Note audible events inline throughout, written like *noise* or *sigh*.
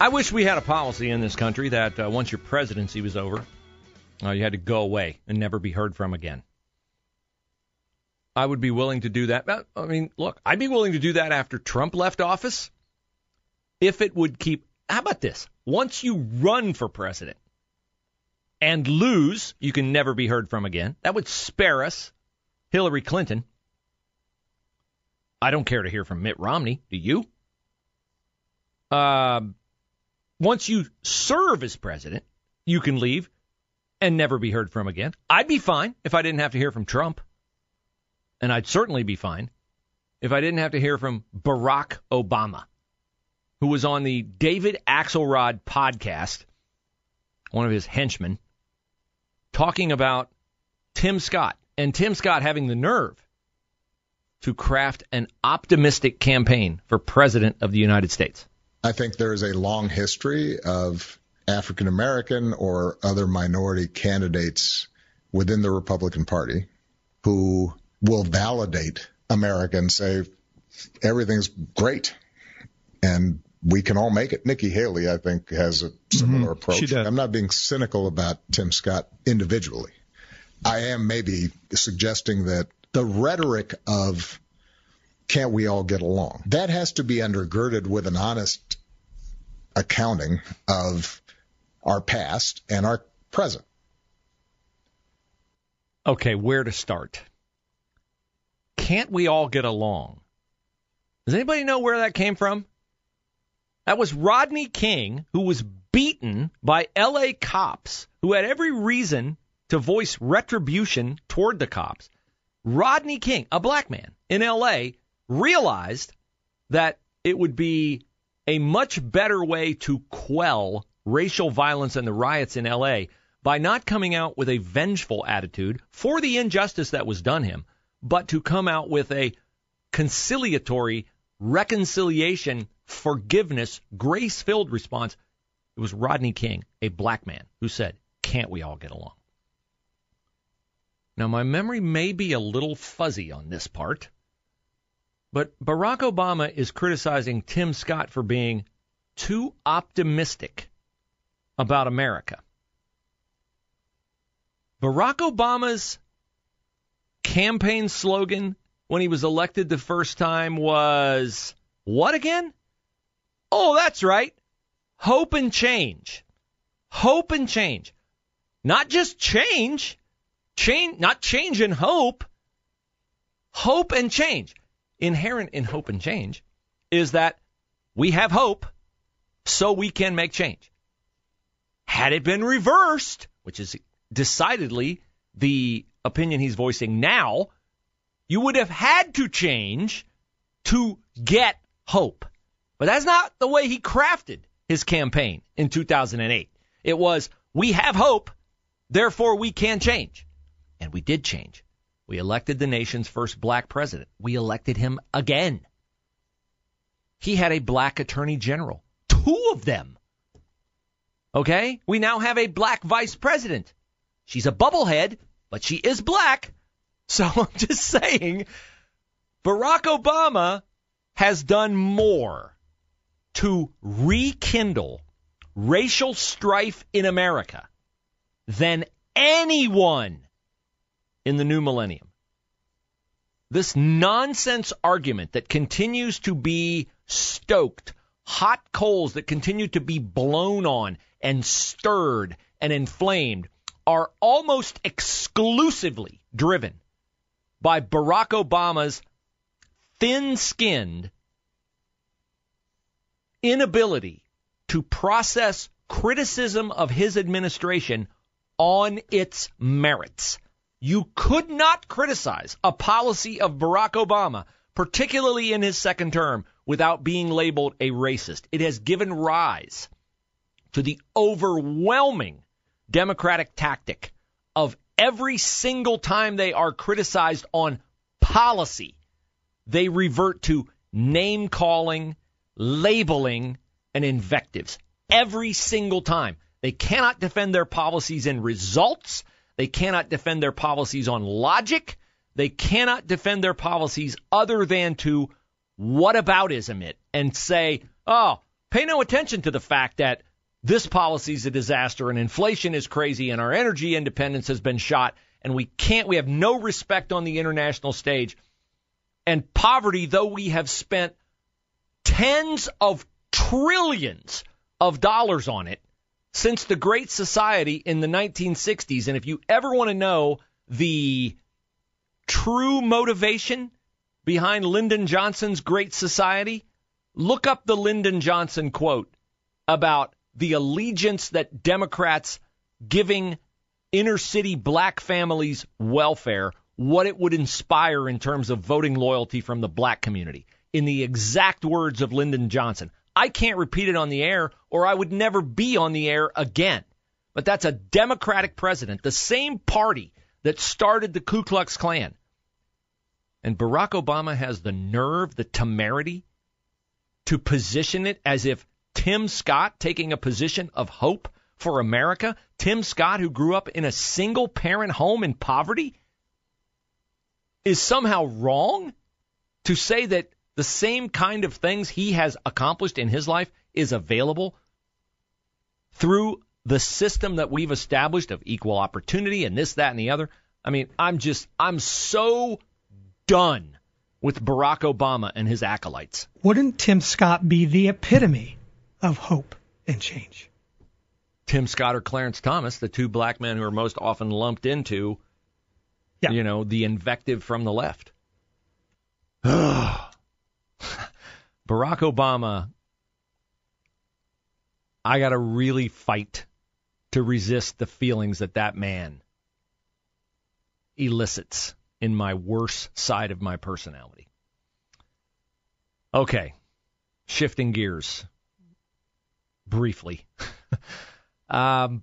I wish we had a policy in this country that uh, once your presidency was over, uh, you had to go away and never be heard from again. I would be willing to do that. I mean, look, I'd be willing to do that after Trump left office if it would keep. How about this? Once you run for president and lose, you can never be heard from again. That would spare us Hillary Clinton. I don't care to hear from Mitt Romney. Do you? Uh, once you serve as president, you can leave and never be heard from again. I'd be fine if I didn't have to hear from Trump. And I'd certainly be fine if I didn't have to hear from Barack Obama, who was on the David Axelrod podcast, one of his henchmen, talking about Tim Scott and Tim Scott having the nerve to craft an optimistic campaign for president of the United States. I think there is a long history of African American or other minority candidates within the Republican Party who will validate America and say everything's great and we can all make it. Nikki Haley, I think, has a similar Mm-hmm. approach. I'm not being cynical about Tim Scott individually. I am maybe suggesting that the rhetoric of can't we all get along? That has to be undergirded with an honest accounting of our past and our present. Okay, where to start? Can't we all get along? Does anybody know where that came from? That was Rodney King, who was beaten by LA cops who had every reason to voice retribution toward the cops. Rodney King, a black man in LA, realized that it would be a much better way to quell racial violence and the riots in LA by not coming out with a vengeful attitude for the injustice that was done him, but to come out with a conciliatory reconciliation, forgiveness, grace filled response. It was Rodney King, a black man, who said, Can't we all get along? Now, my memory may be a little fuzzy on this part, but Barack Obama is criticizing Tim Scott for being too optimistic about America. Barack Obama's campaign slogan when he was elected the first time was what again? Oh, that's right. Hope and change. Hope and change. Not just change. Change, not change and hope. Hope and change. Inherent in hope and change is that we have hope so we can make change. Had it been reversed, which is decidedly the opinion he's voicing now, you would have had to change to get hope. But that's not the way he crafted his campaign in 2008. It was, we have hope, therefore we can change. And we did change. We elected the nation's first black president. We elected him again. He had a black attorney general, two of them. Okay? We now have a black vice president. She's a bubblehead, but she is black. *laughs* So I'm just saying, Barack Obama has done more to rekindle racial strife in America than anyone in the new millennium. This nonsense argument that continues to be stoked, hot coals that continue to be blown on and stirred and inflamed, are almost exclusively driven by Barack Obama's thin skinned inability to process criticism of his administration on its merits. You could not criticize a policy of Barack Obama, particularly in his second term, without being labeled a racist. It has given rise to the overwhelming Democratic tactic of every single time they are criticized on policy, they revert to name calling, labeling, and invectives. Every single time. They cannot defend their policies in results. They cannot defend their policies on logic. They cannot defend their policies other than to whataboutism it and say, oh, pay no attention to the fact that this policy is a disaster and inflation is crazy and our energy independence has been shot and we can't, we have no respect on the international stage. And poverty, though we have spent tens of trillions of dollars on it since the Great Society in the 1960s. And if you ever want to know the true motivation behind Lyndon Johnson's Great Society, look up the Lyndon Johnson quote about the allegiance that Democrats giving inner city black families welfare, what it would inspire in terms of voting loyalty from the black community. In the exact words of Lyndon Johnson. I can't repeat it on the air or I would never be on the air again. But that's a Democratic president, the same party that started the Ku Klux Klan. And Barack Obama has the nerve, the temerity to position it as if Tim Scott taking a position of hope for America, Tim Scott, who grew up in a single parent home in poverty, is somehow wrong to say that the same kind of things he has accomplished in his life is available through the system that we've established of equal opportunity and this, that, and the other. I mean, I'm just, I'm so done with Barack Obama and his acolytes. Wouldn't Tim Scott be the epitome of hope and change? Tim Scott or Clarence Thomas, the two black men who are most often lumped into, yeah. you know, the invective from the left. *sighs* *sighs* Barack Obama, I got to really fight to resist the feelings that that man elicits in my worst side of my personality. Okay, shifting gears briefly. *laughs* um,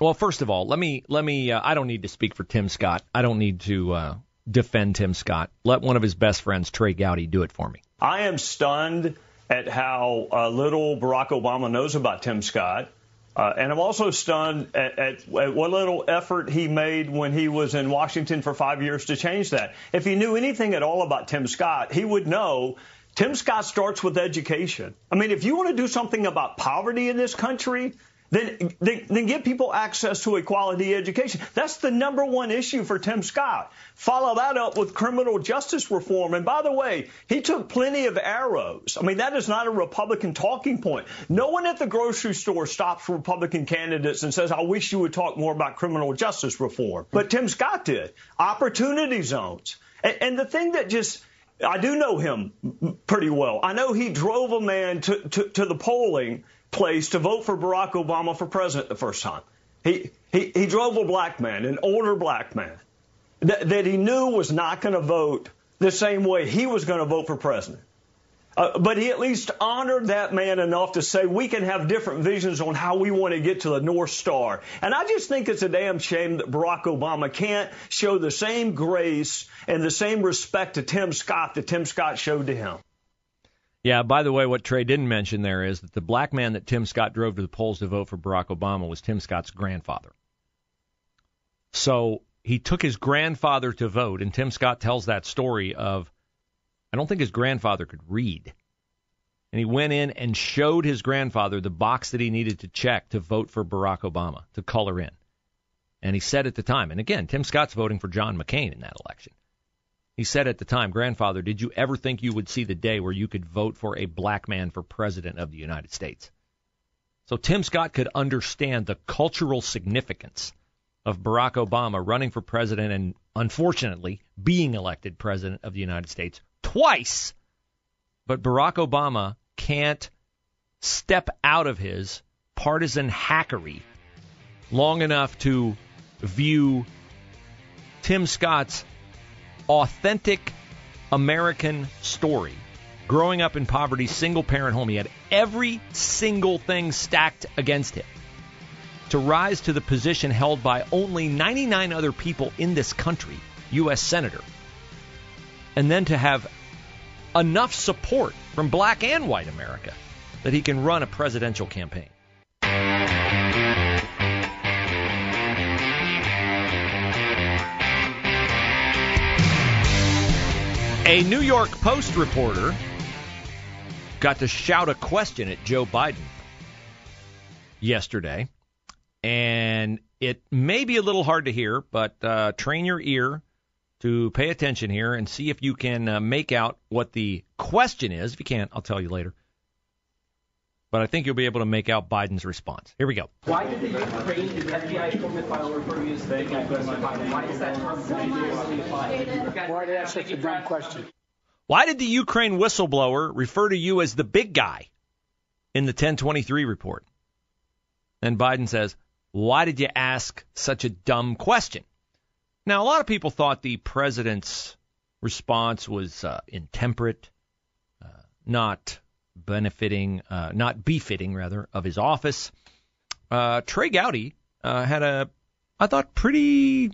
well, first of all, let me let me. Uh, I don't need to speak for Tim Scott. I don't need to uh, defend Tim Scott. Let one of his best friends, Trey Gowdy, do it for me. I am stunned at how uh, little Barack Obama knows about Tim Scott. Uh, and I'm also stunned at, at, at, what little effort he made when he was in Washington for five years to change that. If he knew anything at all about Tim Scott, he would know Tim Scott starts with education. I mean, if you want to do something about poverty in this country, then, then, then give people access to a quality education. That's the number one issue for Tim Scott. Follow that up with criminal justice reform. And by the way, he took plenty of arrows. I mean, that is not a Republican talking point. No one at the grocery store stops Republican candidates and says, I wish you would talk more about criminal justice reform. But Tim Scott did. Opportunity zones. And, and the thing that just, I do know him pretty well. I know he drove a man to, to, to the polling place to vote for Barack Obama for president the first time. He, he, he drove a black man, an older black man, that, that he knew was not going to vote the same way he was going to vote for president. Uh, but he at least honored that man enough to say we can have different visions on how we want to get to the North Star. And I just think it's a damn shame that Barack Obama can't show the same grace and the same respect to Tim Scott that Tim Scott showed to him. Yeah, by the way, what Trey didn't mention there is that the black man that Tim Scott drove to the polls to vote for Barack Obama was Tim Scott's grandfather. So he took his grandfather to vote, and Tim Scott tells that story of I don't think his grandfather could read. And he went in and showed his grandfather the box that he needed to check to vote for Barack Obama, to color in. And he said at the time, and again, Tim Scott's voting for John McCain in that election. He said at the time, Grandfather, did you ever think you would see the day where you could vote for a black man for president of the United States? So Tim Scott could understand the cultural significance of Barack Obama running for president and unfortunately being elected president of the United States twice. But Barack Obama can't step out of his partisan hackery long enough to view Tim Scott's authentic American story. Growing up in poverty, single parent home, he had every single thing stacked against him. To rise to the position held by only 99 other people in this country, U.S. Senator, and then to have enough support from black and white America that he can run a presidential campaign. A New York Post reporter got to shout a question at Joe Biden yesterday, and it may be a little hard to hear, but uh, train your ear to pay attention here and see if you can uh, make out what the question is. If you can't, I'll tell you later. But I think you'll be able to make out Biden's response. Here we go. Why did the Ukraine FBI informant refer to you as the big guy Why is that term Why did that's such a dumb question? Why did the Ukraine whistleblower refer to you as the big guy in the 1023 report? And Biden says, Why did you ask such a dumb question? Now, a lot of people thought the president's response was uh, intemperate, uh, not benefiting, uh, not befitting, rather, of his office. Uh, Trey Gowdy uh, had a, I thought, pretty,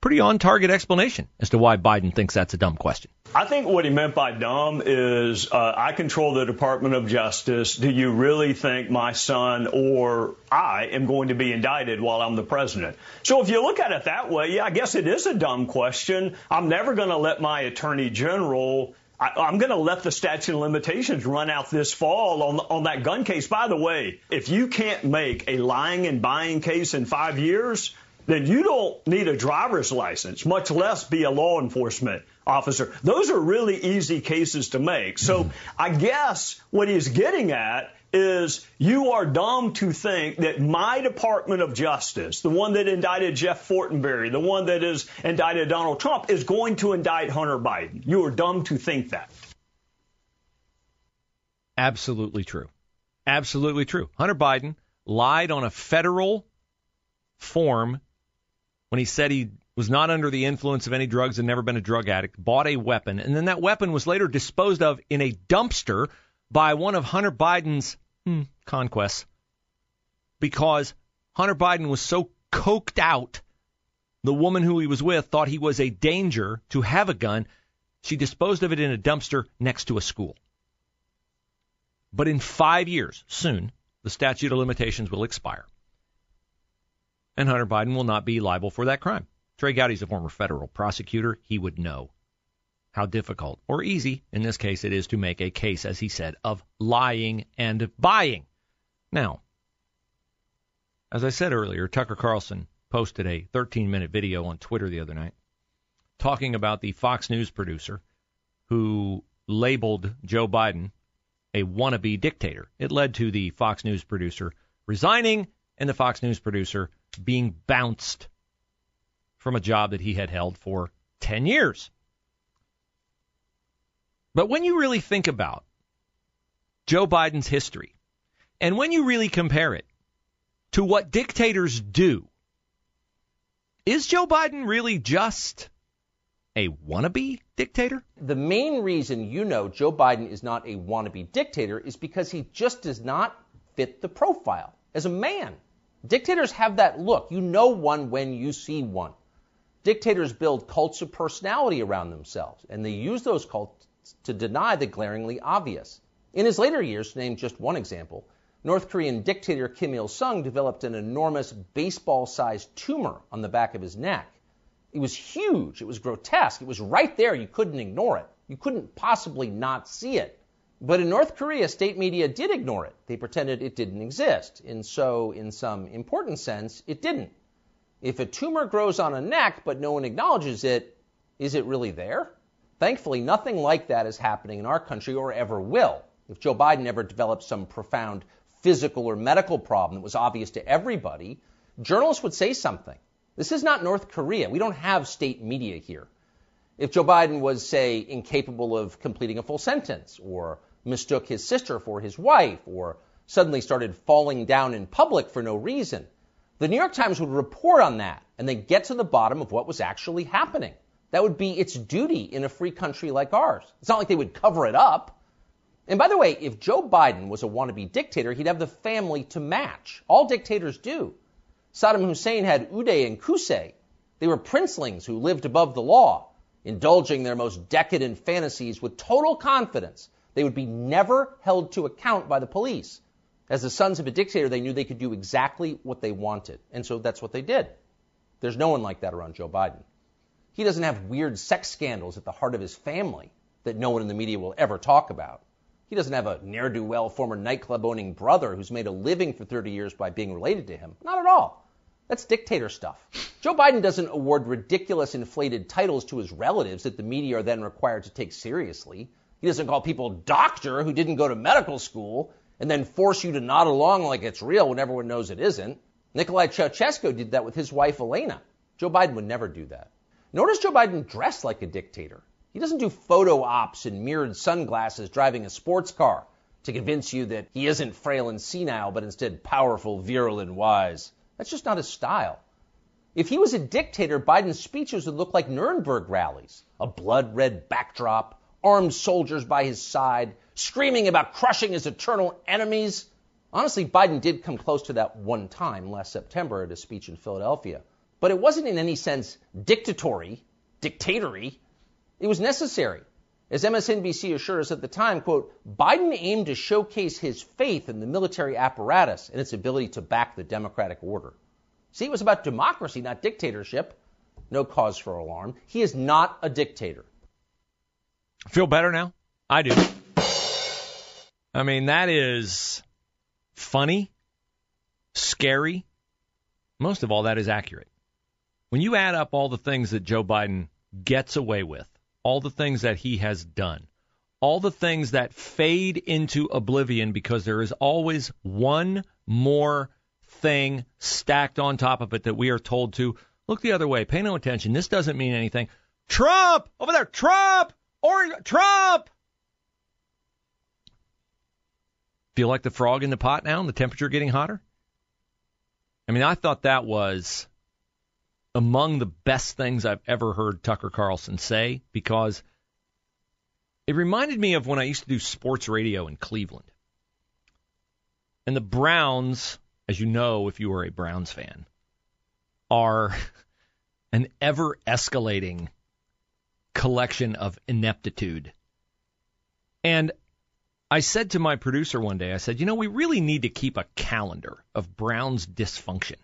pretty on target explanation as to why Biden thinks that's a dumb question. I think what he meant by dumb is uh, I control the Department of Justice. Do you really think my son or I am going to be indicted while I'm the president? So if you look at it that way, yeah, I guess it is a dumb question. I'm never going to let my attorney general I, am going to let the statute of limitations run out this fall on on that gun case. By the way, if you can't make a lying and buying case in five years, then you don't need a driver's license, much less be a law enforcement officer. Those are really easy cases to make. So I guess what he's getting at is you are dumb to think that my Department of Justice, the one that indicted Jeff Fortenberry, the one that has indicted Donald Trump, is going to indict Hunter Biden. You are dumb to think that. Absolutely true. Absolutely true. Hunter Biden lied on a federal form when he said he was not under the influence of any drugs and never been a drug addict, bought a weapon, and then that weapon was later disposed of in a dumpster by one of Hunter Biden's hmm, conquests because Hunter Biden was so coked out. The woman who he was with thought he was a danger to have a gun. She disposed of it in a dumpster next to a school. But in five years, soon, the statute of limitations will expire and Hunter Biden will not be liable for that crime. Trey Gowdy's a former federal prosecutor. He would know how difficult or easy, in this case, it is to make a case, as he said, of lying and buying. Now, as I said earlier, Tucker Carlson posted a 13 minute video on Twitter the other night talking about the Fox News producer who labeled Joe Biden a wannabe dictator. It led to the Fox News producer resigning and the Fox News producer being bounced from a job that he had held for 10 years. But when you really think about Joe Biden's history, and when you really compare it to what dictators do, is Joe Biden really just a wannabe dictator? The main reason you know Joe Biden is not a wannabe dictator is because he just does not fit the profile as a man. Dictators have that look. You know one when you see one. Dictators build cults of personality around themselves, and they use those cults to deny the glaringly obvious. In his later years, to name just one example, North Korean dictator Kim Il sung developed an enormous baseball sized tumor on the back of his neck. It was huge, it was grotesque, it was right there, you couldn't ignore it. You couldn't possibly not see it. But in North Korea, state media did ignore it. They pretended it didn't exist. And so, in some important sense, it didn't. If a tumor grows on a neck but no one acknowledges it, is it really there? Thankfully, nothing like that is happening in our country or ever will. If Joe Biden ever developed some profound physical or medical problem that was obvious to everybody, journalists would say something. This is not North Korea. We don't have state media here. If Joe Biden was, say, incapable of completing a full sentence or mistook his sister for his wife or suddenly started falling down in public for no reason. The New York Times would report on that and then get to the bottom of what was actually happening. That would be its duty in a free country like ours. It's not like they would cover it up. And by the way, if Joe Biden was a wannabe dictator, he'd have the family to match. All dictators do. Saddam Hussein had Uday and Qusay. They were princelings who lived above the law, indulging their most decadent fantasies with total confidence they would be never held to account by the police. As the sons of a dictator, they knew they could do exactly what they wanted. And so that's what they did. There's no one like that around Joe Biden. He doesn't have weird sex scandals at the heart of his family that no one in the media will ever talk about. He doesn't have a ne'er do well former nightclub owning brother who's made a living for 30 years by being related to him. Not at all. That's dictator stuff. Joe Biden doesn't award ridiculous inflated titles to his relatives that the media are then required to take seriously. He doesn't call people doctor who didn't go to medical school and then force you to nod along like it's real when everyone knows it isn't. Nicolae Ceausescu did that with his wife Elena. Joe Biden would never do that. Nor does Joe Biden dress like a dictator. He doesn't do photo ops in mirrored sunglasses driving a sports car to convince you that he isn't frail and senile, but instead powerful, virile, and wise. That's just not his style. If he was a dictator, Biden's speeches would look like Nuremberg rallies a blood red backdrop, armed soldiers by his side, screaming about crushing his eternal enemies. Honestly, Biden did come close to that one time last September at a speech in Philadelphia. But it wasn't in any sense dictatory, dictatory. It was necessary. As MSNBC assured us at the time, quote, Biden aimed to showcase his faith in the military apparatus and its ability to back the democratic order. See, it was about democracy, not dictatorship. No cause for alarm. He is not a dictator. Feel better now? I do. I mean, that is funny, scary. Most of all, that is accurate. When you add up all the things that Joe Biden gets away with, all the things that he has done, all the things that fade into oblivion because there is always one more thing stacked on top of it that we are told to look the other way, pay no attention. This doesn't mean anything. Trump over there, Trump or Trump. Feel like the frog in the pot now and the temperature getting hotter? I mean, I thought that was among the best things I've ever heard Tucker Carlson say because it reminded me of when I used to do sports radio in Cleveland. And the Browns, as you know if you are a Browns fan, are *laughs* an ever escalating collection of ineptitude. And I said to my producer one day, I said, you know, we really need to keep a calendar of Brown's dysfunction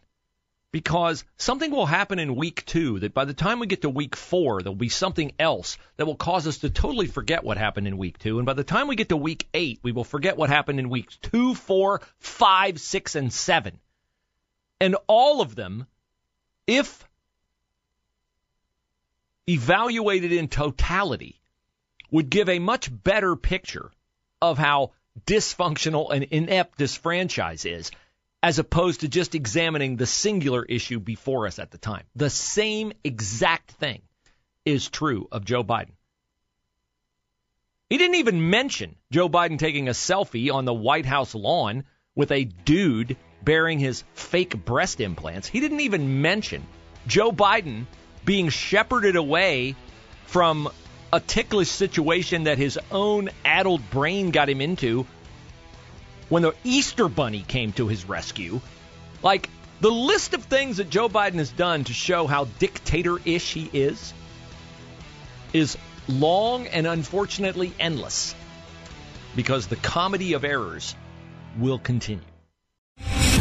because something will happen in week two that by the time we get to week four, there'll be something else that will cause us to totally forget what happened in week two. And by the time we get to week eight, we will forget what happened in weeks two, four, five, six, and seven. And all of them, if evaluated in totality, would give a much better picture of how dysfunctional and inept this franchise is as opposed to just examining the singular issue before us at the time. The same exact thing is true of Joe Biden. He didn't even mention Joe Biden taking a selfie on the White House lawn with a dude bearing his fake breast implants. He didn't even mention Joe Biden being shepherded away from a ticklish situation that his own addled brain got him into when the Easter Bunny came to his rescue. Like, the list of things that Joe Biden has done to show how dictator ish he is is long and unfortunately endless because the comedy of errors will continue.